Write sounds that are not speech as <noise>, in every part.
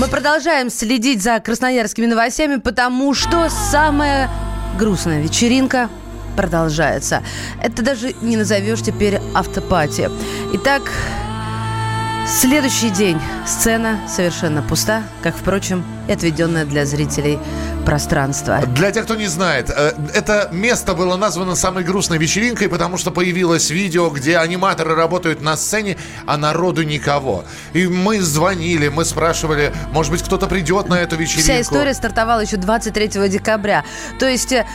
Мы продолжаем следить за красноярскими новостями, потому что самая грустная вечеринка продолжается. Это даже не назовешь теперь автопати. Итак, следующий день. Сцена совершенно пуста, как, впрочем, и отведенная для зрителей пространство. Для тех, кто не знает, э, это место было названо самой грустной вечеринкой, потому что появилось видео, где аниматоры работают на сцене, а народу никого. И мы звонили, мы спрашивали, может быть, кто-то придет на эту вечеринку. Вся история стартовала еще 23 декабря. То есть, э,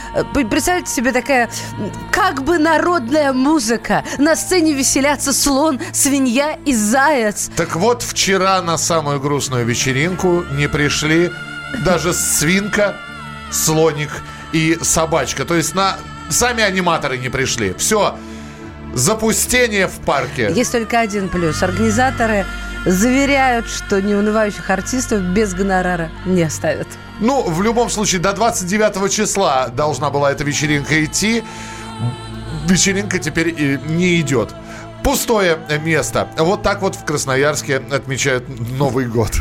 представьте себе такая, как бы народная музыка. На сцене веселятся слон, свинья и заяц. Так вот, вчера на самую грустную вечеринку не пришли даже свинка, слоник и собачка. То есть на сами аниматоры не пришли. Все. Запустение в парке. Есть только один плюс. Организаторы заверяют, что неунывающих артистов без гонорара не оставят. Ну, в любом случае, до 29 числа должна была эта вечеринка идти. Вечеринка теперь и не идет. Пустое место. Вот так вот в Красноярске отмечают Новый год.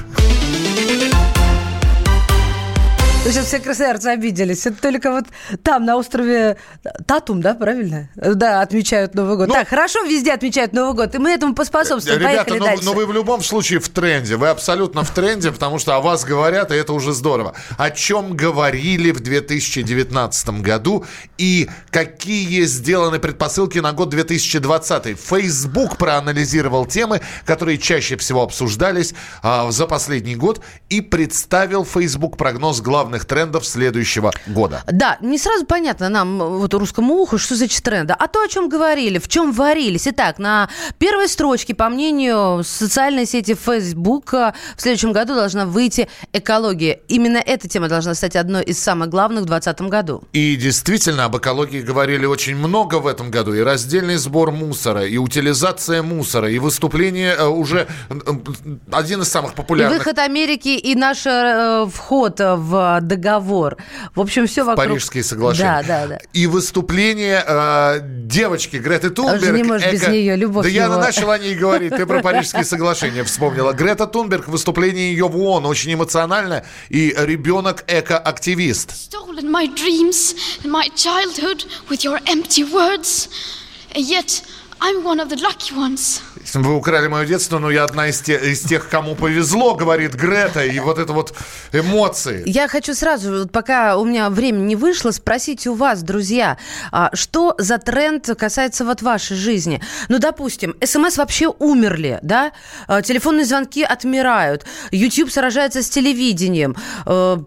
Сейчас все красноярцы обиделись. Это только вот там, на острове Татум, да, правильно? Да, отмечают Новый год. Ну, так, хорошо, везде отмечают Новый год, и мы этому поспособствуем. Ребята, Поехали ну, дальше. но вы в любом случае в тренде. Вы абсолютно в тренде, потому что о вас говорят, и это уже здорово. О чем говорили в 2019 году и какие сделаны предпосылки на год 2020. Facebook проанализировал темы, которые чаще всего обсуждались а, за последний год и представил Facebook прогноз главных главных трендов следующего года. Да, не сразу понятно нам, вот русскому уху, что значит тренды. А то, о чем говорили, в чем варились. Итак, на первой строчке, по мнению социальной сети Facebook, в следующем году должна выйти экология. Именно эта тема должна стать одной из самых главных в 2020 году. И действительно, об экологии говорили очень много в этом году. И раздельный сбор мусора, и утилизация мусора, и выступление э, уже один из самых популярных. И выход Америки, и наш э, вход в договор. В общем, все вокруг... Парижские соглашения. Да, да, да. И выступление э, девочки Греты Тунберг. Уже не можешь эко... без нее, любовь Да его. я начал о ней говорить, ты про Парижские соглашения вспомнила. Грета Тунберг, выступление ее в ООН очень эмоционально, и ребенок экоактивист. Stolen my dreams and my childhood with your empty words, and yet I'm one of the lucky ones. Вы украли мое детство, но я одна из тех, из тех, кому повезло, говорит Грета, и вот это вот эмоции. Я хочу сразу, пока у меня время не вышло, спросить у вас, друзья, а, что за тренд касается вот вашей жизни? Ну, допустим, СМС вообще умерли, да? А, телефонные звонки отмирают, YouTube сражается с телевидением, э,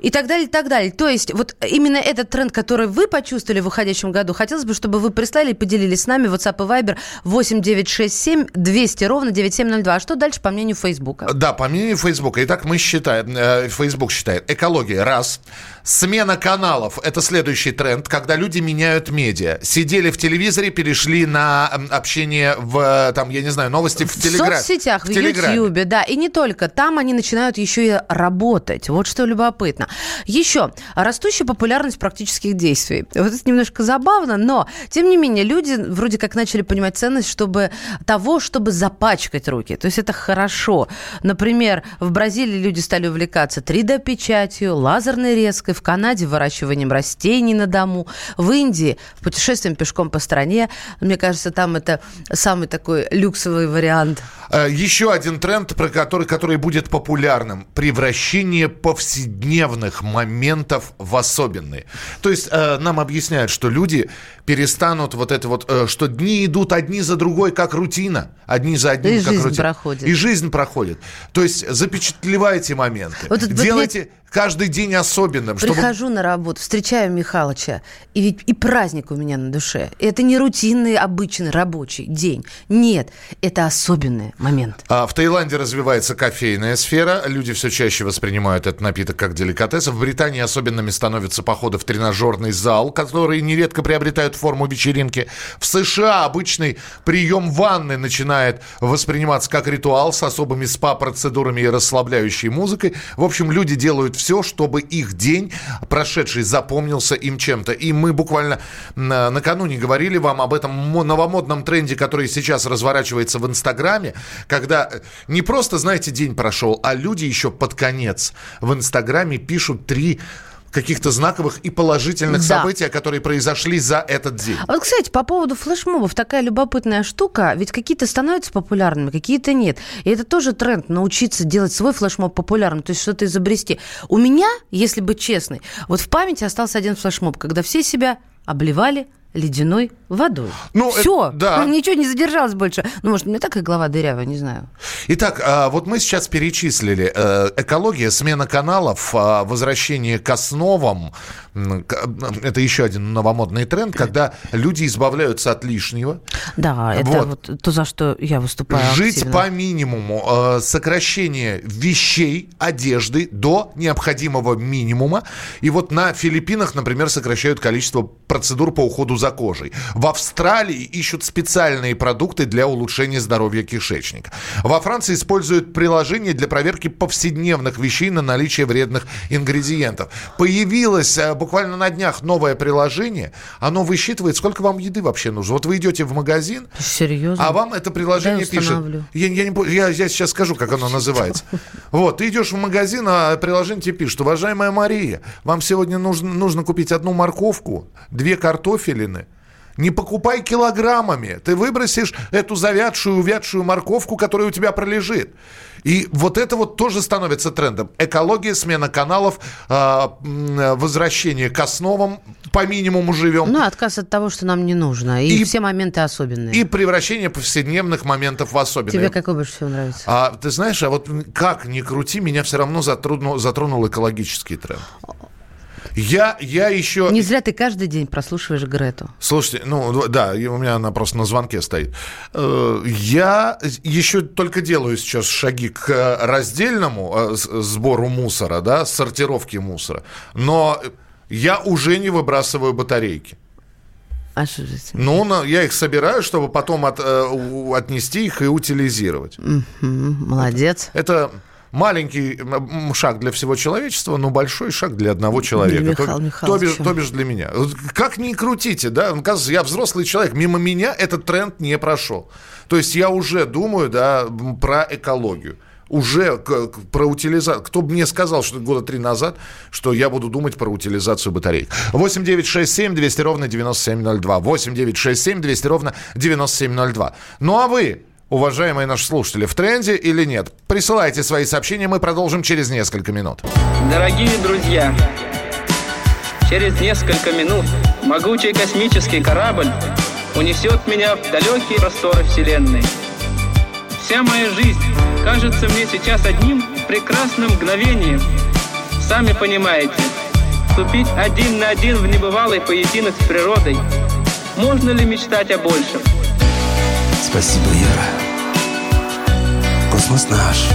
и так далее, и так далее. То есть вот именно этот тренд, который вы почувствовали в уходящем году, хотелось бы, чтобы вы прислали и поделились с нами WhatsApp и Viber 8967 7 200 ровно 9702. А что дальше по мнению Фейсбука? Да, по мнению Фейсбука. Итак, мы считаем, э, Фейсбук считает, экология – раз. Смена каналов – это следующий тренд, когда люди меняют медиа. Сидели в телевизоре, перешли на общение в, там, я не знаю, новости в, Телеграме. В соцсетях, в, в Ютьюбе, да. И не только. Там они начинают еще и работать. Вот что любопытно. Еще. Растущая популярность практических действий. Вот это немножко забавно, но, тем не менее, люди вроде как начали понимать ценность, чтобы того, чтобы запачкать руки. То есть это хорошо. Например, в Бразилии люди стали увлекаться 3D-печатью, лазерной резкой, в Канаде выращиванием растений на дому, в Индии путешествием пешком по стране. Мне кажется, там это самый такой люксовый вариант. Еще один тренд, про который, который будет популярным. Превращение повседневных моментов в особенные. То есть э, нам объясняют, что люди перестанут вот это вот, э, что дни идут одни за другой, как рутина. Одни за одним, и как жизнь рутина. проходит. И жизнь проходит. То есть запечатлевайте моменты. Вот вот Делайте мне- каждый день особенным. Чтобы... Прихожу на работу, встречаю Михалыча, и ведь и праздник у меня на душе. Это не рутинный, обычный рабочий день. Нет, это особенный момент. А В Таиланде развивается кофейная сфера. Люди все чаще воспринимают этот напиток как деликатес. В Британии особенными становятся походы в тренажерный зал, которые нередко приобретают форму вечеринки. В США обычный прием ванны начинает восприниматься как ритуал с особыми спа-процедурами и расслабляющей музыкой. В общем, люди делают все, чтобы их день прошедший запомнился им чем-то. И мы буквально накануне говорили вам об этом новомодном тренде, который сейчас разворачивается в Инстаграме, когда не просто, знаете, день прошел, а люди еще под конец в Инстаграме пишут три каких-то знаковых и положительных да. событий, которые произошли за этот день. А вот, кстати, по поводу флешмобов, такая любопытная штука, ведь какие-то становятся популярными, какие-то нет. И это тоже тренд, научиться делать свой флешмоб популярным, то есть что-то изобрести. У меня, если быть честной, вот в памяти остался один флешмоб, когда все себя обливали ледяной водой. Ну, Все, это, да. <laughs> ничего не задержалось больше. Ну, может, мне так и голова дырявая, не знаю. Итак, а, вот мы сейчас перечислили э, экология, смена каналов, а, возвращение к основам. Это еще один новомодный тренд, когда люди избавляются от лишнего. Да, это вот, вот то, за что я выступаю. Жить активно. по минимуму, э, сокращение вещей, одежды до необходимого минимума. И вот на Филиппинах, например, сокращают количество процедур по уходу за кожей. В Австралии ищут специальные продукты для улучшения здоровья кишечника. Во Франции используют приложение для проверки повседневных вещей на наличие вредных ингредиентов. Появилось э, буквально на днях новое приложение. Оно высчитывает, сколько вам еды вообще нужно. Вот вы идете в магазин, Серьезно? а вам это приложение пишет. Я, я, не, я, я сейчас скажу, как оно называется. Вот, ты идешь в магазин, а приложение тебе пишет, уважаемая Мария, вам сегодня нужно, нужно купить одну морковку, две картофелины, не покупай килограммами. Ты выбросишь эту завядшую, увядшую морковку, которая у тебя пролежит. И вот это вот тоже становится трендом. Экология, смена каналов, э, возвращение к основам, по минимуму живем. Ну, отказ от того, что нам не нужно. И, и все моменты особенные. И превращение повседневных моментов в особенные. Тебе какой больше всего нравится? А ты знаешь, а вот как ни крути, меня все равно затронул, затронул экологический тренд. Я, я еще... Не зря ты каждый день прослушиваешь Грету. Слушайте, ну да, у меня она просто на звонке стоит. Э, я еще только делаю сейчас шаги к раздельному э, сбору мусора, да, сортировке мусора. Но я уже не выбрасываю батарейки. А что же Ну, я их собираю, чтобы потом от, э, отнести их и утилизировать. Угу, молодец. Это, это маленький шаг для всего человечества, но большой шаг для одного человека. Михаил то, то, бишь, то бишь для меня. Как ни крутите, да, оказывается, я взрослый человек, мимо меня этот тренд не прошел. То есть я уже думаю, да, про экологию уже про утилизацию. Кто бы мне сказал, что года три назад, что я буду думать про утилизацию батареек. 8 9 6 7 200 ровно 9702. 8 9 6 7 200 ровно 9702. Ну а вы уважаемые наши слушатели, в тренде или нет? Присылайте свои сообщения, мы продолжим через несколько минут. Дорогие друзья, через несколько минут могучий космический корабль унесет меня в далекие просторы Вселенной. Вся моя жизнь кажется мне сейчас одним прекрасным мгновением. Сами понимаете, вступить один на один в небывалый поединок с природой, можно ли мечтать о большем? Спасибо, Яра. Космос наш.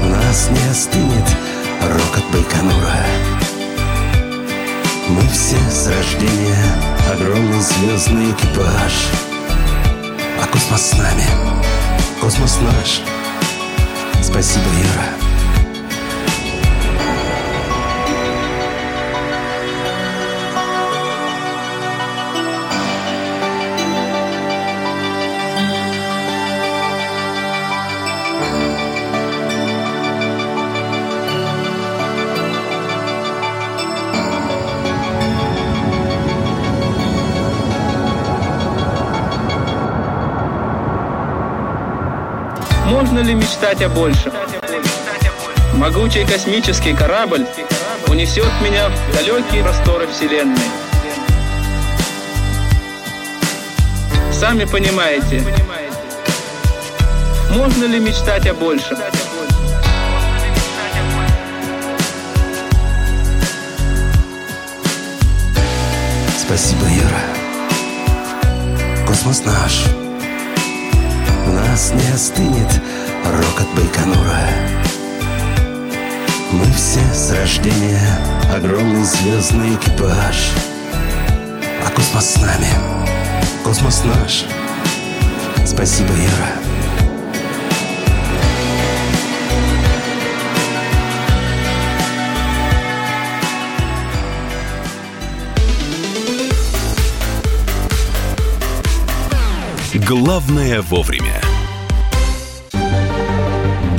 У нас не остынет рокот Байконура. Мы все с рождения огромный звездный экипаж. А космос с нами, космос наш. Спасибо, Яра. Ли мечтать о большем? Могучий космический корабль унесет меня в далекие просторы Вселенной. Сами понимаете, можно ли мечтать о большем? Спасибо, Юра. Космос наш нас не остынет рокот Байконура. Мы все с рождения огромный звездный экипаж. А космос с нами, космос наш. Спасибо, Юра. Главное вовремя.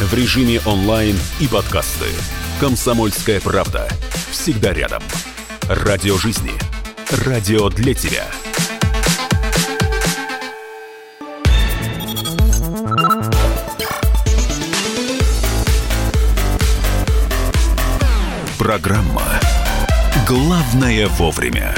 В режиме онлайн и подкасты. «Комсомольская правда». Всегда рядом. Радио жизни. Радио для тебя. Программа «Главное вовремя».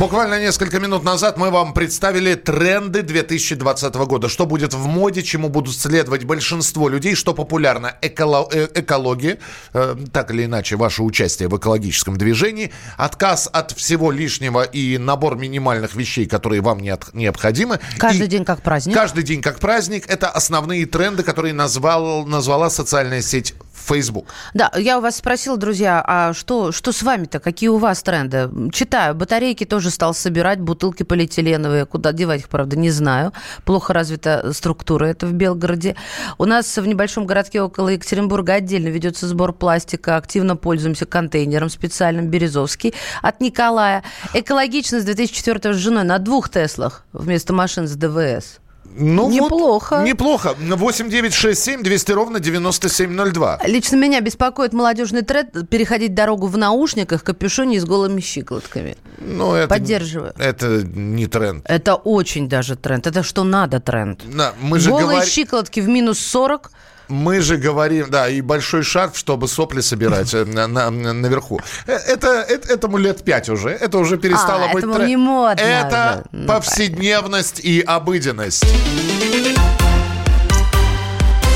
Буквально несколько минут назад мы вам представили тренды 2020 года. Что будет в моде, чему будут следовать большинство людей, что популярно. Эколо- э, экология, э, так или иначе, ваше участие в экологическом движении, отказ от всего лишнего и набор минимальных вещей, которые вам не от- необходимы. Каждый И день как праздник. Каждый день как праздник. Это основные тренды, которые назвал, назвала социальная сеть Facebook. Да, я у вас спросила, друзья, а что, что с вами-то? Какие у вас тренды? Читаю, батарейки тоже стал собирать, бутылки полиэтиленовые. Куда девать их, правда, не знаю. Плохо развита структура это в Белгороде. У нас в небольшом городке около Екатеринбурга отдельно ведется сбор пластика. Активно пользуемся контейнером специальным «Березовский» от Николая. Экологичность 2004 с женой на двух Теслах вместо машин с ДВС. Ну Неплохо. Вот, неплохо. 8 9 6 7 200 ровно 9702. Лично меня беспокоит молодежный тренд переходить дорогу в наушниках, капюшоне и с голыми щиколотками. Ну, это, Поддерживаю. Это не тренд. Это очень даже тренд. Это что надо тренд. Да, мы же Голые говорим... щиколотки в минус 40. Мы же говорим, да, и большой шарф, чтобы сопли собирать э, на, на- на- наверху. Э, Это, это, этому лет пять уже. Это уже перестало А, быть этому трен- не модно Это уже. Ну, повседневность и обыденность.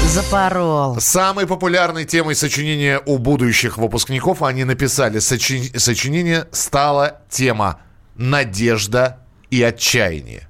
Запорол. Самой популярной темой сочинения у будущих выпускников они написали. Сочи- Сочинение стала тема «Надежда и отчаяние».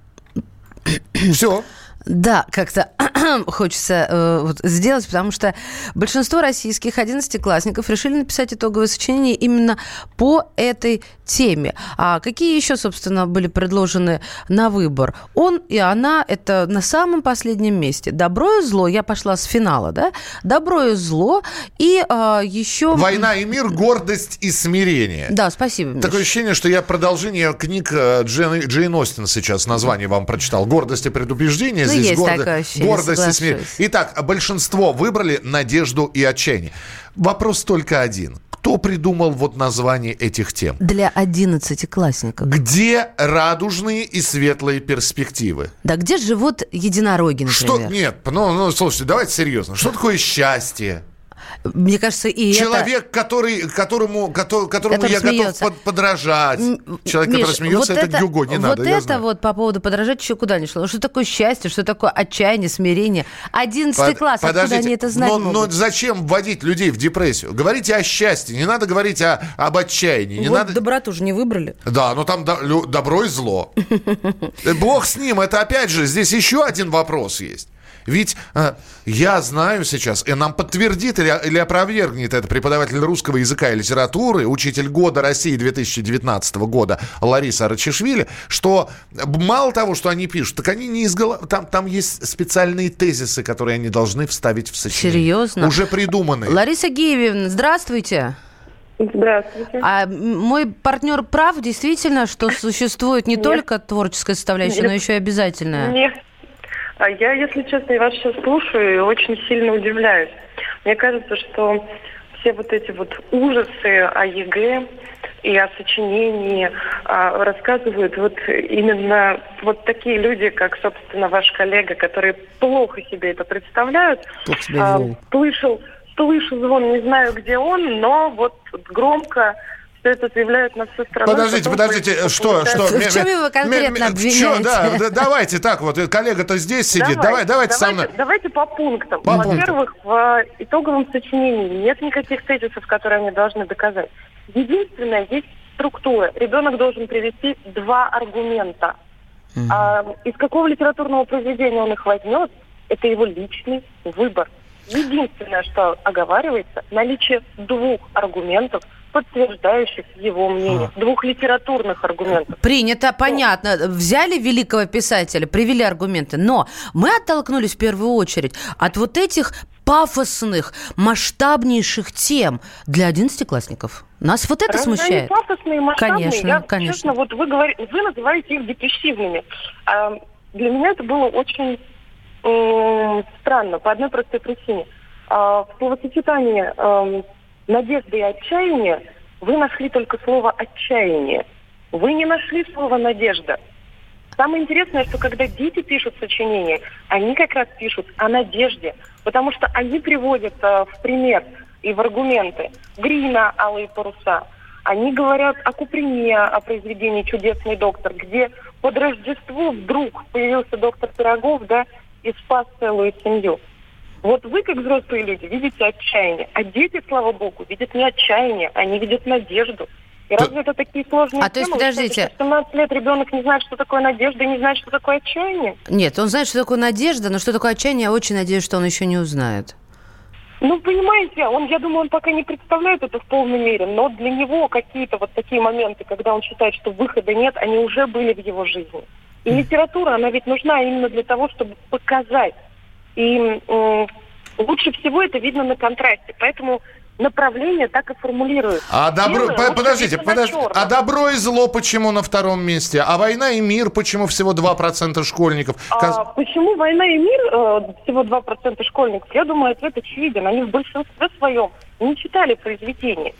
Все. Да, как-то <clears throat> хочется э, вот сделать, потому что большинство российских одиннадцатиклассников решили написать итоговое сочинение именно по этой теме. А какие еще, собственно, были предложены на выбор? Он и она – это на самом последнем месте. Добро и зло. Я пошла с финала, да? Добро и зло. И а, еще... «Война и мир. Гордость и смирение». Да, спасибо, Миш. Такое ощущение, что я продолжение книг э, Джен, Джейн Остин сейчас название вам прочитал. «Гордость и предубеждение». Ну, Здесь есть гордо- такое ощущение, гордость и смирение. Итак, большинство выбрали надежду и отчаяние. Вопрос только один. Кто придумал вот название этих тем? Для одиннадцатиклассников. Где радужные и светлые перспективы? Да где живут единороги, Что? например? Нет, ну, ну, слушайте, давайте серьезно. Что такое счастье? Мне кажется, и это... Человек, который, которому, кото- которому Который я смеется. готов под- подражать. Человек, Миш, который смеется, вот это, Гюго, не вот надо. я это знаю. вот по поводу подражать еще куда ни шло. Ну, Что такое счастье, что такое отчаяние, смирение? Одиннадцатый Под- класс, откуда подождите, они это знать но, но зачем вводить людей в депрессию? Говорите о счастье, не надо говорить о, об отчаянии. Не вот надо... доброту же не выбрали. Да, но там до- лю- добро и зло. <laughs> Э, Бог с ним. Это опять же, здесь еще один вопрос есть. Ведь э, я знаю сейчас, и нам подтвердит или, или опровергнет это преподаватель русского языка и литературы, учитель года России 2019 года Лариса Рачишвили, что мало того, что они пишут, так они не из голов... Там, там есть специальные тезисы, которые они должны вставить в сочинение. Серьезно? Уже придуманные. Лариса Гиевна, здравствуйте. Здравствуйте. А мой партнер прав, действительно, что существует не Нет. только творческая составляющая, но Нет. еще и обязательная. Нет. А я, если честно, я вас сейчас слушаю и очень сильно удивляюсь. Мне кажется, что все вот эти вот ужасы о ЕГЭ и о сочинении а, рассказывают вот именно вот такие люди, как, собственно, ваш коллега, которые плохо себе это представляют. Плохо себе А, слышал, слышу звон, не знаю, где он, но вот громко все это заявляют на всю страну. Подождите, потом подождите, по- что, что? В чем его конкретно обвиняете? да, да, давайте так вот, э, коллега-то здесь сидит, давай, давайте со мной. Давайте по пунктам. По пунктам. Во-первых, в э, итоговом сочинении нет никаких тезисов, которые они должны доказать. Единственное, есть структура. Ребенок должен привести два аргумента. А из какого литературного произведения он их возьмет, это его личный выбор. Единственное, что оговаривается, наличие двух аргументов, подтверждающих его мнение. Двух литературных аргументов. Принято, понятно. Взяли великого писателя, привели аргументы. Но мы оттолкнулись в первую очередь от вот этих пафосных, масштабнейших тем для одиннадцатиклассников. Нас вот это Разве они смущает. пафосные, масштабные? Конечно, Я, конечно. Честно, вот вы, говорите, вы называете их депрессивными. А, для меня это было очень м, странно, по одной простой причине. А, в словосочетании эм, «надежда» и «отчаяние» вы нашли только слово «отчаяние». Вы не нашли слово «надежда». Самое интересное, что когда дети пишут сочинения, они как раз пишут о надежде, потому что они приводят э, в пример и в аргументы Грина «Алые паруса». Они говорят о Куприне, о произведении «Чудесный доктор», где под Рождество вдруг появился доктор Пирогов, да, и спас целую семью. Вот вы, как взрослые люди, видите отчаяние, а дети, слава богу, видят не отчаяние, они видят надежду. И разве это такие сложные А, то есть, темы? подождите. Что, в 17 лет ребенок не знает, что такое надежда, и не знает, что такое отчаяние? Нет, он знает, что такое надежда, но что такое отчаяние, я очень надеюсь, что он еще не узнает. Ну, понимаете, он, я думаю, он пока не представляет это в полной мере, но для него какие-то вот такие моменты, когда он считает, что выхода нет, они уже были в его жизни. И литература, она ведь нужна именно для того, чтобы показать. И м, лучше всего это видно на контрасте. Поэтому направление так и формулируют. А добро, Белое по- подождите, подождите, а добро и зло почему на втором месте? А война и мир почему всего 2% школьников? Каз- А почему «Война и мир» э, всего 2% школьников? Я думаю, ответ очевиден. Они в большинстве своем не читали произведения.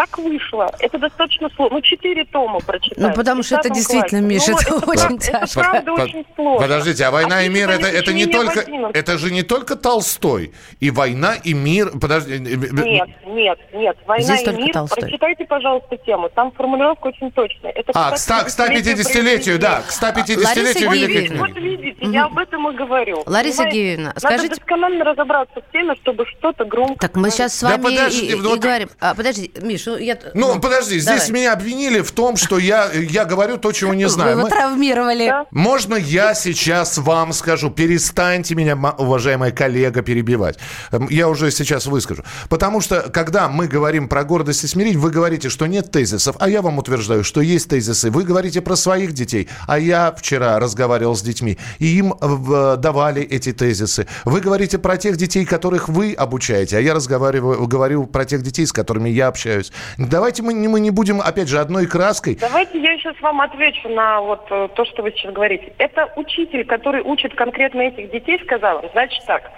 Так вышло. Это достаточно сложно. Ну, четыре тома прочитать. Ну, потому что это 10 действительно, классе. Миша, Ну, это очень правда- Это тяжко. правда Под- очень сложно. Подождите, а война и А мир это, это не только это же не только Толстой и война и мир. Подожди, э, э, Нет, нет, нет. «Война Здесь и только мир». Толстой. Прочитайте, пожалуйста, тему. Там формулировка очень точная. Это А, к 100 к 150-летию, да, к 150-летию Лариса Великой Юрьевна. Вот видите, я об этом и говорю. Лариса? Геевна, Надо скажите- досконально разобраться в теме, чтобы что-то громко... Так мы сейчас с вами и, и говорим. А, подожди, Миш, ну я... Ну, подожди, здесь давай. меня обвинили в том, что я, я говорю то, чего не Вы знаю. его Мы- травмировали. Да. Можно я сейчас вам скажу, перестаньте меня, ма- уважаемая коллега, перебивать. Эм, Я уже сейчас выскажу. Потому что, когда мы говорим про гордость и смирить, вы говорите, что нет тезисов, а я вам утверждаю, что есть тезисы. Вы говорите про своих детей, а я вчера разговаривал с детьми, и им э, давали эти тезисы. Вы говорите про тех детей, которых вы обучаете, а я разговариваю, говорю про тех детей, с которыми я общаюсь. Давайте мы, не- мы не будем, опять же, одной краской. Давайте я сейчас вам отвечу на вот э, то, что вы сейчас говорите. Это учитель, который учит конкретно этих детей, сказал значит так,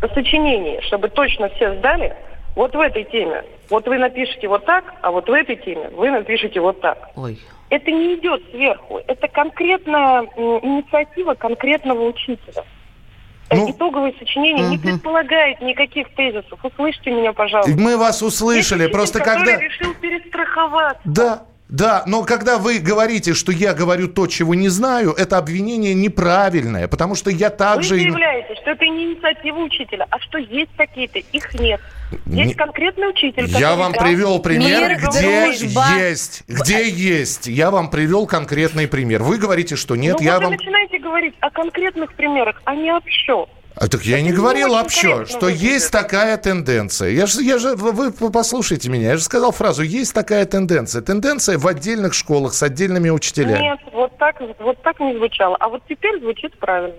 по сочинении, чтобы точно все сдали, вот в этой теме, вот вы напишите вот так, а вот в этой теме вы напишите вот так. Ой. Это не идет сверху, это конкретная инициатива конкретного учителя. Э, Ну, Итоговое сочинение не предполагает никаких тезисов. Услышьте меня, пожалуйста. Мы вас услышали, Есть просто когда... решил перестраховаться. Да, да, но когда вы говорите, что я говорю то, чего не знаю, это обвинение неправильное, потому что я Вы также... и- заявляете, что это не инициатива учителя, а что есть какие-то, их нет. Есть конкретный учитель, Я вам привел пример, Мир, где дружба. есть, где есть. Я вам привел конкретный пример. Вы говорите, что нет, ну, я вот вам... вы начинаете говорить о конкретных примерах, а не общо. А, так я Это не говорил вообще, что выглядит. есть такая тенденция. Я же, я же, вы послушайте меня, я же сказал фразу, есть такая тенденция. Тенденция в отдельных школах с отдельными учителями. Нет, вот так, вот так не звучало. А вот теперь звучит правильно.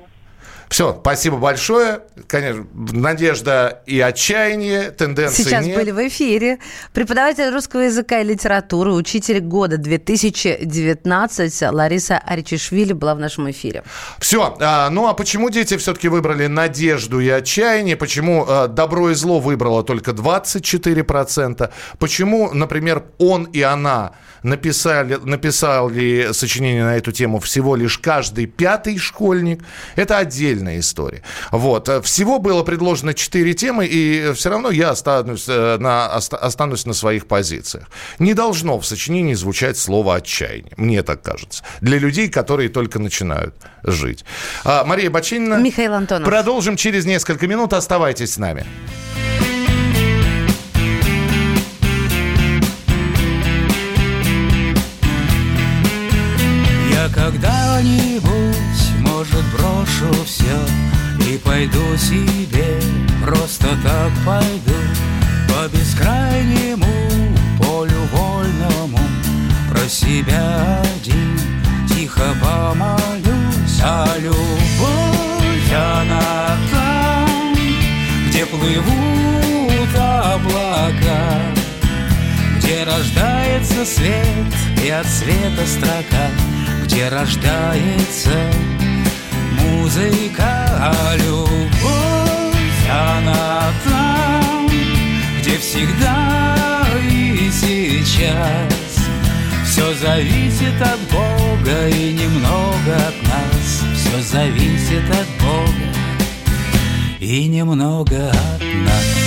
Все, спасибо большое. Конечно, надежда и отчаяние, тенденции Сейчас нет. были в эфире. Преподаватель русского языка и литературы, учитель года 2019 Лариса Аричишвили была в нашем эфире. Все. ну а почему дети все-таки выбрали надежду и отчаяние? Почему а, добро и зло выбрало только 24%? Почему, например, он и она написали, написали сочинение на эту тему всего лишь каждый пятый школьник? Это отдельно. Отдельная история. Вот. Э, всего было предложено 4 темы, и все равно я останусь э, на, останусь на своих позициях. Не должно в сочинении звучать слово «отчаяние», мне так кажется. Для людей, которые только начинают жить. А, Мария Бачинина. Михаил Антонов. Продолжим через несколько минут. Оставайтесь с нами. Я когда-нибудь, может, брошу все И пойду себе, просто так пойду По бескрайнему полю вольному. Про себя один тихо помолюсь. А любовь она там, где плывут облака Где рождается свет и от света строка где рождается музыка, а любовь, она там, где всегда и сейчас. Все зависит от Бога и немного от нас. Все зависит от Бога и немного от нас.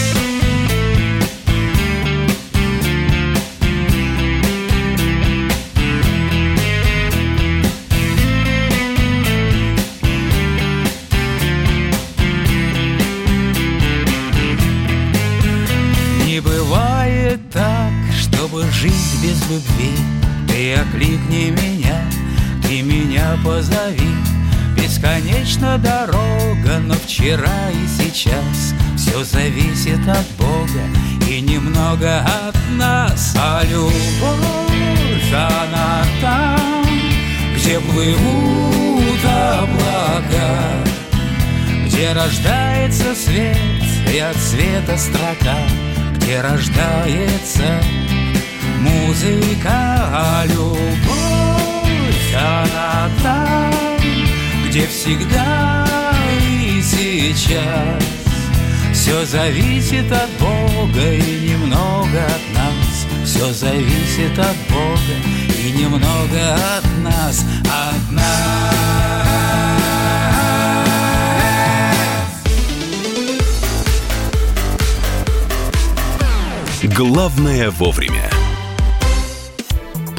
Окликни меня, ты меня позови. Бесконечна дорога, но вчера и сейчас Все зависит от Бога и немного от нас. А любовь, она там, где плывут облака Где рождается свет и от света строка Где рождается Музыка, а любовь, там, где всегда и сейчас. Все зависит от Бога и немного от нас. Все зависит от Бога и немного от нас, от нас. Главное вовремя.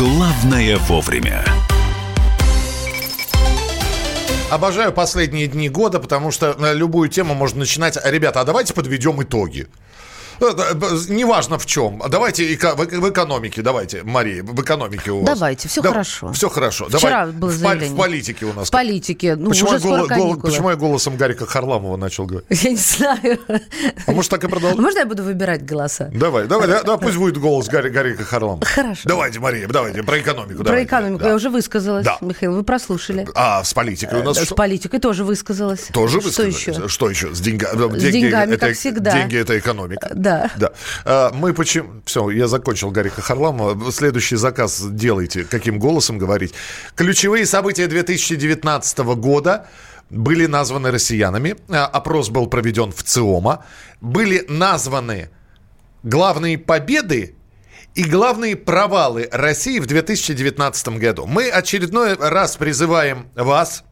Главное вовремя. Обожаю последние дни года, потому что э, любую тему можно начинать. Ребята, а давайте подведем итоги. Э, неважно в чем. Давайте в экономике, давайте, Мария, в экономике у вас. Давайте, все да, хорошо. Все хорошо. Вчера Давай, было заявление. В, политике у нас. В политике, ну почему уже я скоро гол, Почему я голосом Гарика Харламова начал говорить? <laughs> Я не знаю. А может так и продолжим? Можно я буду выбирать голоса? Давай, давай, да, да, пусть будет голос Гарри, Гарика Харламова. Хорошо. Давайте, Мария, давайте, про экономику. Про давайте, экономику да. я уже высказалась, да. Михаил, вы прослушали. А с политикой у нас С что? политикой тоже высказалась. Тоже что высказалась? еще? Что еще? С, деньга... С деньгами, это, как всегда. Деньги – это экономика. Да. Да. А, мы почему... Все, я закончил Гарика Харламова. Следующий заказ делайте. Каким голосом говорить? Ключевые события 2019 года были названы россиянами. А, опрос был проведен в ЦИОМа. Были названы главные победы и главные провалы России в 2019 году. Мы очередной раз призываем вас,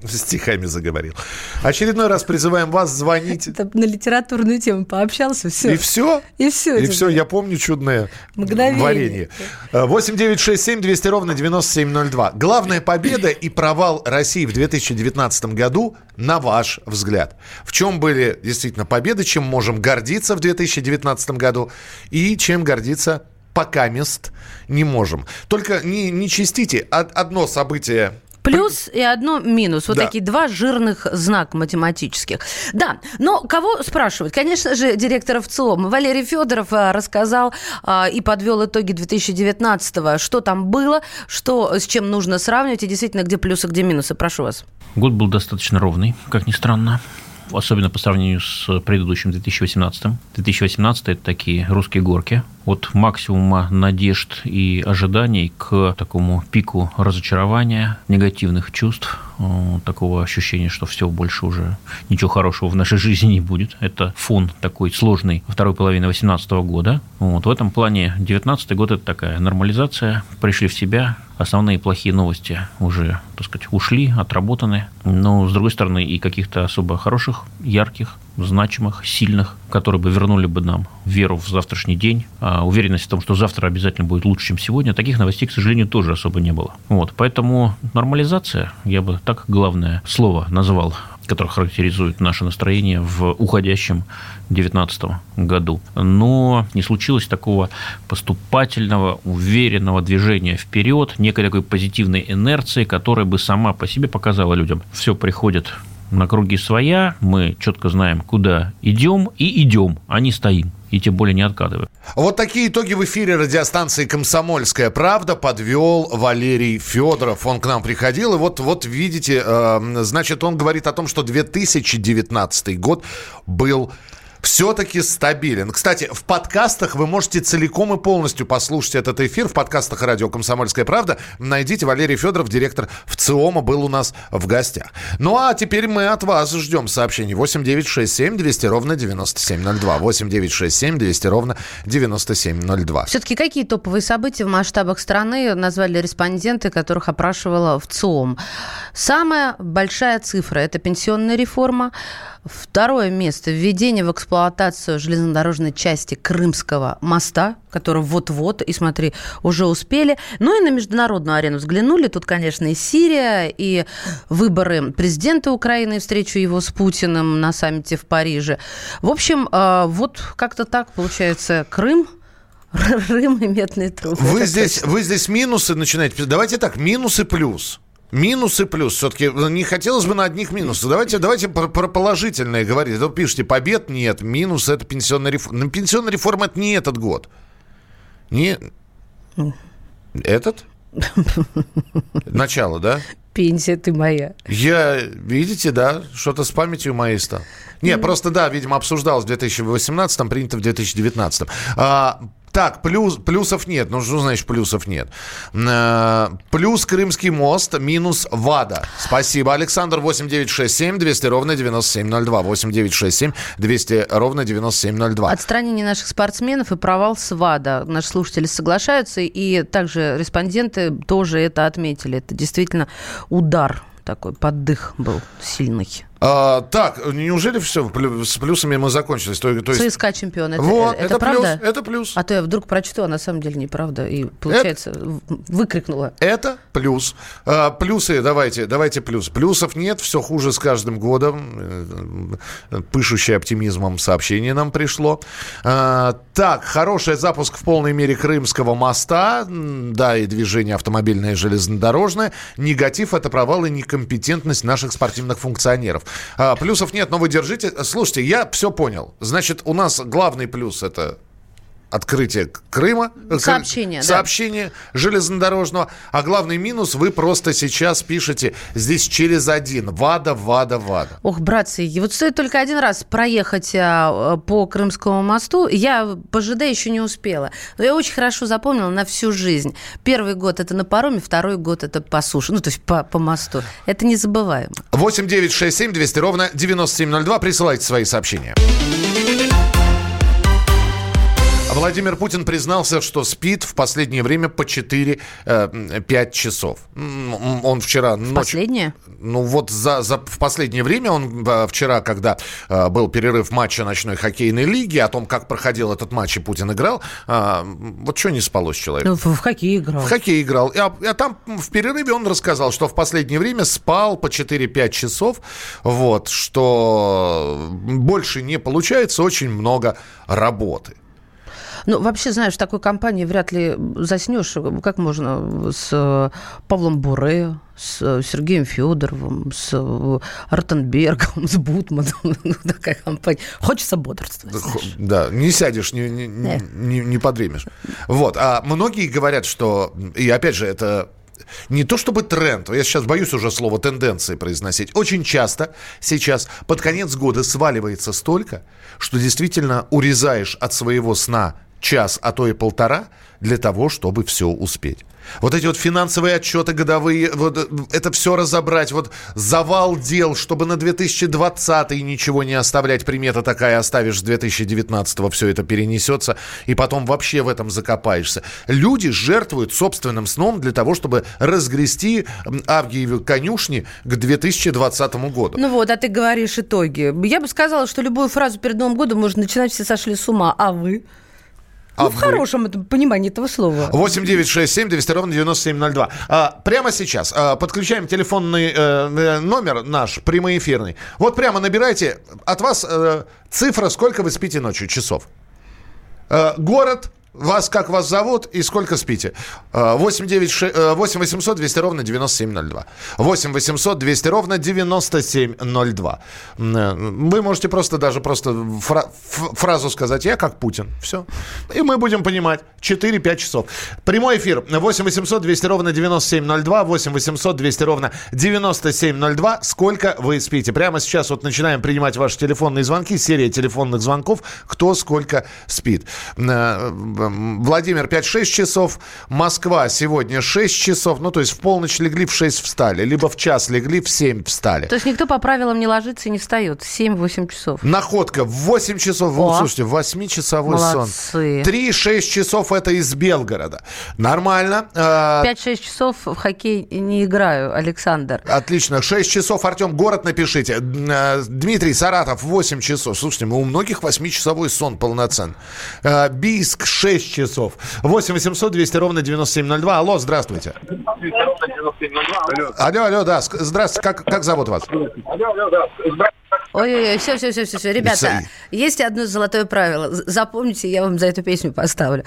<laughs> стихами заговорил. Очередной раз призываем вас звонить. Это на литературную тему пообщался, все. И все? И все. И все, я помню чудное Мгновение. варенье. 8 9 6 7 200 ровно 9702. Главная победа и провал России в 2019 году, на ваш взгляд. В чем были действительно победы, чем можем гордиться в 2019 году и чем гордиться пока мест не можем. Только не, не чистите. Одно событие Плюс и одно минус. Вот Да. такие два жирных знака математических. Да, но кого спрашивать? Конечно же, директора ВЦИОМ. Валерий Федоров а, рассказал а, и подвел итоги 2019-го. Что там было, что, с чем нужно сравнивать, и действительно, где плюсы, где минусы. Прошу вас. Год был достаточно ровный, как ни странно. Особенно по сравнению с предыдущим 2018. 2018 – это такие русские горки. От максимума надежд и ожиданий к такому пику разочарования, негативных чувств, э, такого ощущения, что все больше уже ничего хорошего в нашей <laughs> жизни не будет. Это фон такой сложный второй половины 2018 года. Вот. В этом плане 2019 год – это такая нормализация, пришли в себя, основные плохие новости уже, так сказать, ушли, отработаны. Но, с другой стороны, и каких-то особо хороших, ярких, значимых, сильных, которые бы вернули бы нам веру в завтрашний день, а уверенность в том, что завтра обязательно будет лучше, чем сегодня, таких новостей, к сожалению, тоже особо не было. Вот, поэтому нормализация, я бы так главное слово назвал, которое характеризует наше настроение в уходящем 2019 году. Но не случилось такого поступательного, уверенного движения вперед, некой такой позитивной инерции, которая бы сама по себе показала людям, все приходит на круги своя, мы четко знаем, куда идем, и идем, а не стоим, и тем более не откатываем. Вот такие итоги в эфире радиостанции «Комсомольская правда» подвел Валерий Федоров. Он к нам приходил, и вот, вот видите, э, значит, он говорит о том, что 2019 год был все-таки стабилен. Кстати, в подкастах вы можете целиком и полностью послушать этот эфир. В подкастах радио «Комсомольская правда» найдите Валерий Федоров, директор ВЦИОМа, был у нас в гостях. Ну а теперь мы от вас ждем сообщений. 8 9 6 7 200 ровно 9702. 8 9 6 7 200 ровно 9702. Все-таки какие топовые события в масштабах страны назвали респонденты, которых опрашивала ВЦИОМ? Самая большая цифра – это пенсионная реформа. Второе место – введение в эксплуатацию железнодорожной части Крымского моста, который вот-вот, и смотри, уже успели. Ну и на международную арену взглянули. Тут, конечно, и Сирия, и выборы президента Украины, и встречу его с Путиным на саммите в Париже. В общем, э, вот как-то так получается Крым, <laughs> Рым и медные трубы. Вы здесь, точно. вы здесь минусы начинаете. Давайте так, минус и плюс. Минус и плюс. Все-таки не хотелось бы на одних минусах. Давайте, давайте про, про положительное говорить. Вы пишете, побед нет, минус это пенсионная реформа. Но пенсионная реформа это не этот год. Не... Этот? Начало, да? Пенсия ты моя. Я, видите, да, что-то с памятью моей стал. Не, просто да, видимо, обсуждалось в 2018, принято в 2019. А, так, плюс, плюсов нет. Ну, что значит плюсов нет? А, плюс Крымский мост, минус ВАДА. Спасибо, Александр. 8967 200 ровно 9702. 8967 200 ровно 9702. Отстранение наших спортсменов и провал СВАДа. Наши слушатели соглашаются, и также респонденты тоже это отметили. Это действительно удар такой, поддых был сильный. А, так, неужели все с плюсами мы закончили? То, то есть... ЦСКА чемпион. Это, Вот, это, это правда? плюс, это плюс. А то я вдруг прочту, а на самом деле неправда. И, получается, в- выкрикнула. Это плюс. А, плюсы, давайте, давайте плюс. Плюсов нет, все хуже с каждым годом. Э, Пышущее оптимизмом сообщение нам пришло. А, так, хороший запуск в полной мере Крымского моста. Да, и движение автомобильное и железнодорожное. Негатив – это провал и некомпетентность наших спортивных функционеров. А, плюсов нет, но вы держите. Слушайте, я все понял. Значит, у нас главный плюс – это открытие Крыма. э, Кры- Сообщение, да. Сообщение железнодорожного. А главный минус вы просто сейчас пишете здесь через один. ВАДА, ВАДА, ВАДА. Ох, братцы, вот стоит только один раз проехать а, по Крымскому мосту. Я по ЖД еще не успела. Но я очень хорошо запомнила на всю жизнь. Первый год это на пароме, второй год это по суше. Ну, то есть по, по мосту. Это незабываемо. 8 9 6 7 200 ровно 9702. Присылайте свои сообщения. Владимир Путин признался, что спит в последнее время по 4-5 часов. М, Он вчера ночью... Последнее? Ну вот за, за, в последнее время, он э, вчера, когда э, был перерыв матча ночной хоккейной лиги, о том, как проходил этот матч и Путин играл, э, вот что не спалось человеку? Ну, в, в хоккей играл. В хоккей играл. А, а там в перерыве он рассказал, что в последнее время спал по 4-5 часов, вот, что больше не получается, очень много работы. Ну, вообще, знаешь, в такой компании вряд ли заснешь. Как можно с э, Павлом Буре, с э, Сергеем Федоровым, с э, Ротенбергом, <laughs> с Бутманом. <laughs> Ну, такая компания. Хочется бодрствовать. знаешь. Да, не сядешь, не, не, Да. не, не подремешь. Вот. А многие говорят, что, и опять же, это не то чтобы тренд, я сейчас боюсь уже слово тенденции произносить. Очень часто сейчас под конец года сваливается столько, что действительно урезаешь от своего сна час, а то и полтора для того, чтобы все успеть. Вот эти вот финансовые отчеты годовые, вот э, это все разобрать, вот завал дел, чтобы на 2020 ничего не оставлять, примета такая, оставишь с 2019 все это перенесется, и потом вообще в этом закопаешься. Люди жертвуют собственным сном для того, чтобы разгрести Авгиевы конюшни к 2020 году. Ну вот, а ты говоришь итоги. Я бы сказала, что любую фразу перед Новым годом можно начинать «все сошли с ума», а вы? А ну, в хорошем этом понимании этого слова. 8 9 6 7 200 ровно 9702. А, прямо сейчас а, подключаем телефонный э, э, номер наш, прямоэфирный. Вот прямо набирайте от вас э, цифра, сколько вы спите ночью, часов. Э, город, вас, как вас зовут и сколько спите. Э, 8, 9, 6, э, 8 800 200 ровно 9702. 8 800 200 ровно 9702. М, э, Вы можете просто даже просто фра- фразу сказать «Я как Путин». Все. И мы будем понимать. 4-5 часов. Прямой эфир. 8 800 200 ровно 9702. 8 800 200 ровно 9702. Сколько вы спите? Прямо сейчас вот начинаем принимать ваши телефонные звонки. Серия телефонных звонков. Кто сколько спит. Владимир 5-6 часов. Москва сегодня 6 часов. Ну, то есть в полночь легли, в 6 встали. Либо в час легли, в 7 встали. То есть никто по правилам не ложится и не встает. 7-8 часов. Находка в 8 часов. О. слушайте, 8-часовой сон. Молодцы. 3-6 часов это из Белгорода. Нормально. Э, 5-6 часов в хоккей не играю, Александр. Отлично. 6 часов, Артем, город напишите. Э, Дмитрий, Саратов, 8 часов. Слушайте, мы у многих 8-часовой сон полноценный. Э, Бийск, 6 часов. 8 800 200 ровно 9702. Алло, здравствуйте. Алло, алло, да. Здравствуйте. Как, как зовут вас? Ой-ой-ой, все, все, все, все, все. Ребята, есть одно золотое правило. Запомните, я вам за эту песню поставлю.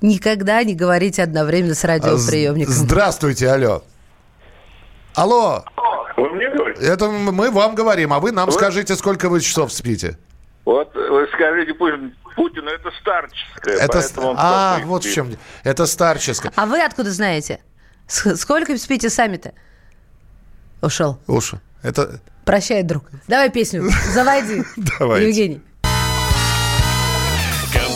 Никогда не говорите одновременно с радиоприемником. Здравствуйте, алло. Алло. Это мы вам говорим, а вы нам скажите, сколько вы часов спите. Вот вы скажите Путин- Путину, это старческое, Это, поэтому он а, вот в чем. дело. Это старческое. А вы откуда знаете? Сколько спите сами-то? Ушел. Уши. Это... Прощай, друг. Давай песню. Заводи. <laughs> Давайте. Евгений.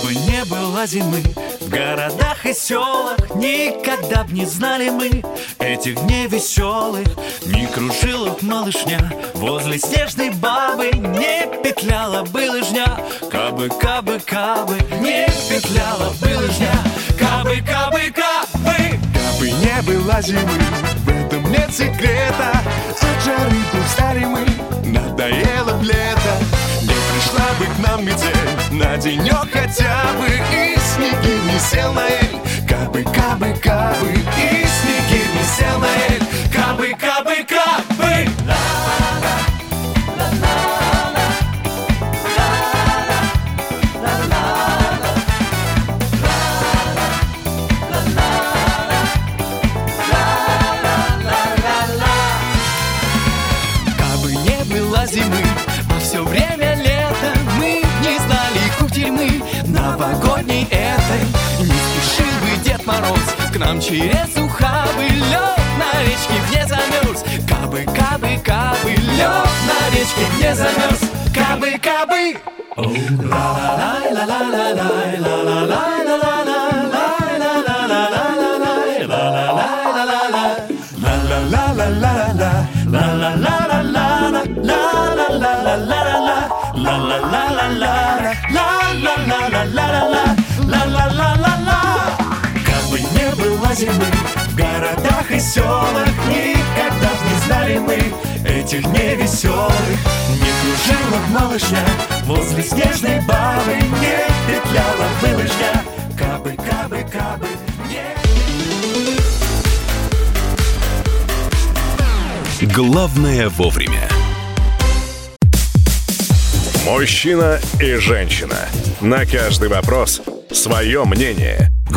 Бы не было зимы в городах и селах, Никогда б не знали мы этих дней веселых. Не кружила б малышня возле снежной бабы, Не петляла бы лыжня, кабы, кабы, кабы, Не петляла бы лыжня, кабы, кабы, кабы. Кабы не было зимы, в этом нет секрета. От жары устали мы, надоело б лето пришла бы к нам метель на денек хотя бы И снеги не сел на эль, кабы, кабы, кабы через зимы в городах и селах, Никогда не знали мы этих дней веселых. Не кружила малышня возле снежной бабы, Не петляла бы лыжня, кабы, кабы, кабы, Главное вовремя. Мужчина и женщина. На каждый вопрос Свое мнение.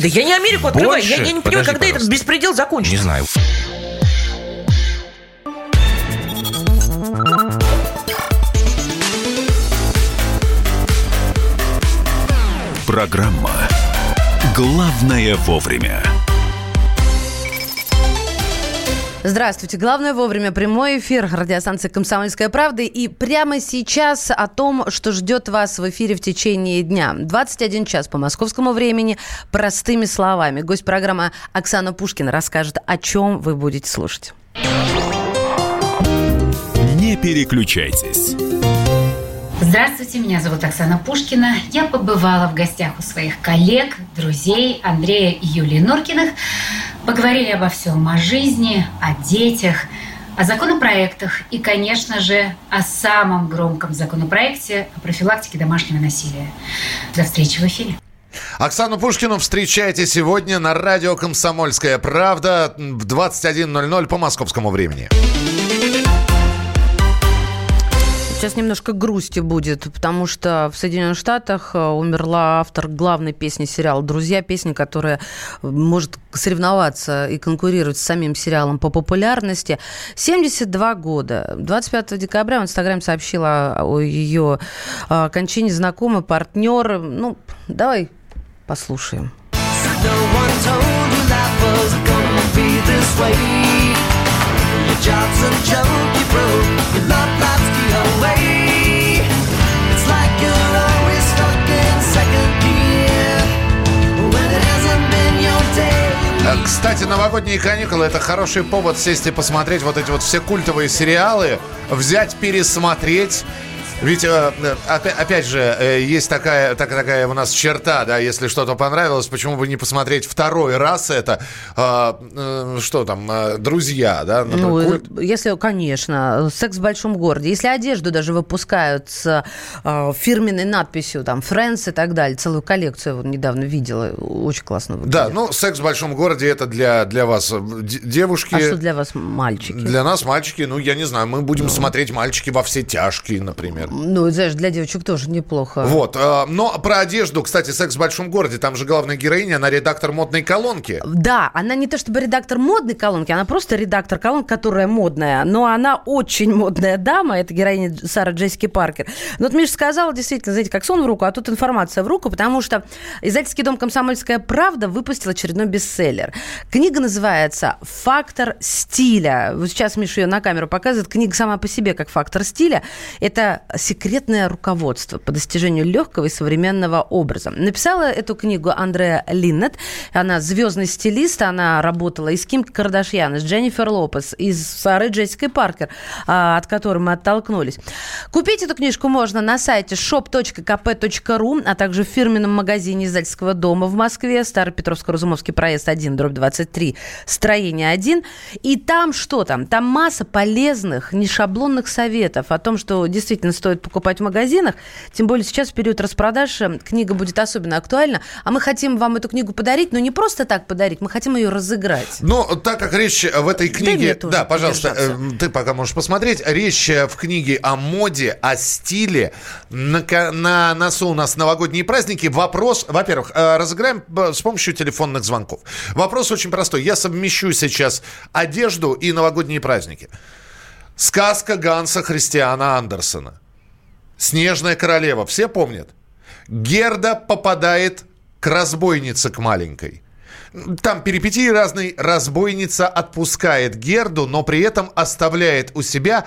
Да я не Америку открываю. Я, Больше? я не понимаю, Подожди, когда этот пожалуйста. беспредел закончится. Не знаю. Программа «Главное вовремя». Здравствуйте. Главное вовремя прямой эфир радиостанции «Комсомольская правда». И прямо сейчас о том, что ждет вас в эфире в течение дня. 21 час по московскому времени. Простыми словами. Гость программы Оксана Пушкина расскажет, о чем вы будете слушать. Не переключайтесь. Здравствуйте, меня зовут Оксана Пушкина. Я побывала в гостях у своих коллег, друзей Андрея и Юлии Норкиных. Поговорили обо всем, о жизни, о детях, о законопроектах и, конечно же, о самом громком законопроекте о профилактике домашнего насилия. До встречи в эфире. Оксану Пушкину встречайте сегодня на радио «Комсомольская правда» в 21.00 по московскому времени. Сейчас немножко грусти будет, потому что в Соединенных Штатах э, умерла автор главной песни сериала «Друзья», песни, которая может соревноваться и конкурировать с самим сериалом по популярности. 72 года. 25 декабря в Инстаграме сообщила о ее э, кончине знакомый партнер. Ну, давай послушаем. Your Кстати, новогодние каникулы – это хороший повод сесть и посмотреть вот эти вот все культовые сериалы, взять, пересмотреть. Ведь, э, э, опя- опять же, э, есть такая, так- такая у нас черта, да, если что-то понравилось, почему бы не посмотреть второй раз это, э, что там, «Друзья», да, Ну, культ. если, конечно, секс в большом городе. Если одежду даже выпускают с фирменной надписью, там, Friends и так далее, целую коллекцию вот недавно видела, очень классно выглядит. Да, ну, «Секс в большом городе» это для, для вас девушки. А что для вас мальчики? Для нас мальчики, ну, я не знаю, мы будем смотреть «Мальчики во все тяжкие», например. Ну, знаешь, для девочек тоже неплохо. Вот, э, но про одежду, кстати, «Секс в большом городе», там же главная героиня, она редактор модной колонки. Да, она не то чтобы редактор модной колонки, она просто редактор колонки, которая модная, но она очень модная дама, это героиня Сара Джессики Паркер. Но вот Миша сказала, действительно, знаете, как сон в руку, а тут информация в руку, потому что издательский дом «Комсомольская правда» выпустил очередной бестселлер. Книга называется «Фактор стиля». Вот сейчас Миша ее на камеру показывает. Книга сама по себе как фактор стиля. Это секретное руководство по достижению легкого и современного образа. Написала эту книгу Андреа Линнет. Она звездный стилист, она работала и с Ким Кардашьян, и с Дженнифер Лопес, и с Сарой Джессикой Паркер, а, от которой мы оттолкнулись. Купить эту книжку можно на сайте shop.kp.ru, а также в фирменном магазине издательского дома в Москве, Старый Петровско-Разумовский проезд 1, дробь 23, строение 1. И там что там? Там масса полезных, не шаблонных советов о том, что действительно стоит покупать в магазинах. Тем более сейчас в период распродаж книга будет особенно актуальна. А мы хотим вам эту книгу подарить, но не просто так подарить, мы хотим ее разыграть. Но так как речь в этой книге... тоже Да, пожалуйста, э, ты пока можешь посмотреть. Речь э, в книге о моде, о стиле. На, на носу у нас новогодние праздники. Вопрос, во-первых, э, разыграем с помощью телефонных звонков. Вопрос очень простой. Я совмещу сейчас одежду и новогодние праздники. Сказка Ганса Христиана Андерсона. Снежная королева. Все помнят? Герда попадает к разбойнице, к маленькой. Там перипетии разные. Разбойница отпускает Герду, но при этом оставляет у себя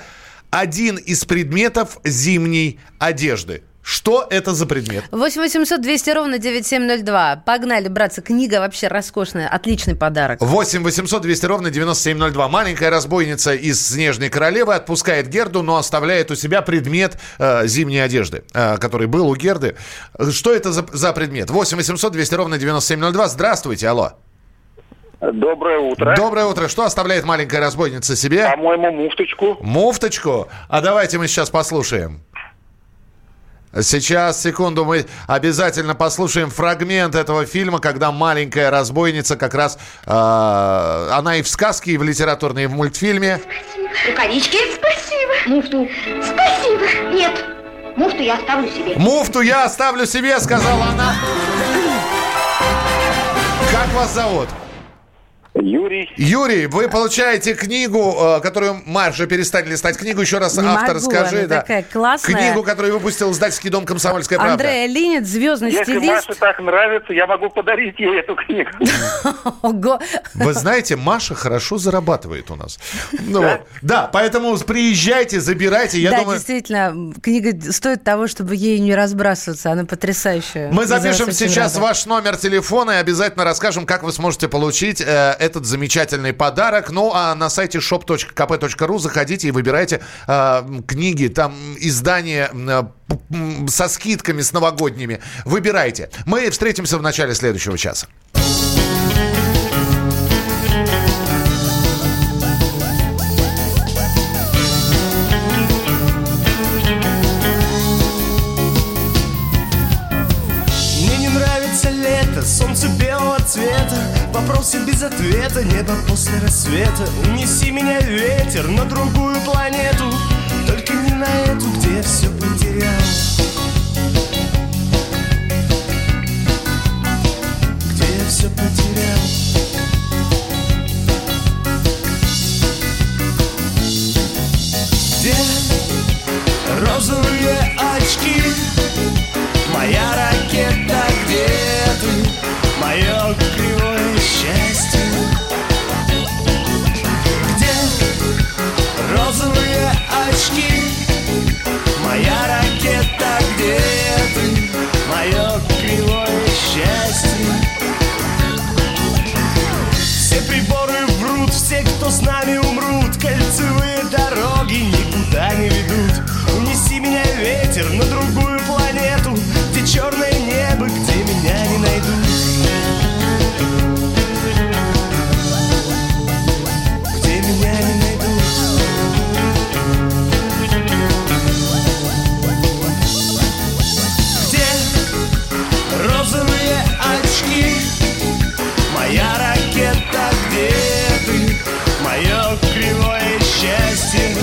один из предметов зимней одежды. Что это за предмет? 8 800 200 ровно 9702. Погнали, братцы. Книга вообще роскошная. Отличный подарок. 8 800 200 ровно 9702. Маленькая разбойница из «Снежной королевы» отпускает Герду, но оставляет у себя предмет э, зимней одежды, э, который был у Герды. Что это за, за предмет? 8 800 200 ровно 9702. Здравствуйте, алло. Доброе утро. Доброе утро. Что оставляет маленькая разбойница себе? По-моему, муфточку. Муфточку? А давайте мы сейчас послушаем. Сейчас, секунду, мы обязательно послушаем фрагмент этого фильма, когда маленькая разбойница как раз... Э, она и в сказке, и в литературной, и в мультфильме. Рукавички? Спасибо. Муфту? Спасибо. Нет, муфту я оставлю себе. Муфту я оставлю себе, сказала она. Как вас зовут? Юрий. Юрий, вы получаете книгу, э, которую Марша перестать листать книгу. Еще раз Не автор могу, скажи. она да. такая классная. Книгу, которую выпустил издательский дом «Комсомольская правда». Андрея Линит, звездный Если стилист. Маше так нравится, я могу подарить ей эту книгу. <laughs> Ого. Вы знаете, Маша хорошо зарабатывает у нас. Ну, да, поэтому приезжайте, забирайте. Я да, думаю, действительно, книга стоит того, чтобы ей не разбрасываться. Она потрясающая. мы запишем Называется «Очень сейчас рада». ваш номер телефона и обязательно расскажем, как вы сможете получить э, этот замечательный подарок. Ну, а на сайте shop.kp.ru заходите и выбирайте э, книги, там издания э, со скидками, с новогодними. Выбирайте. Мы встретимся в начале следующего часа. Вопросы без ответа, небо после рассвета. Унеси меня ветер на другую планету. Только не на эту, где все потерял счастье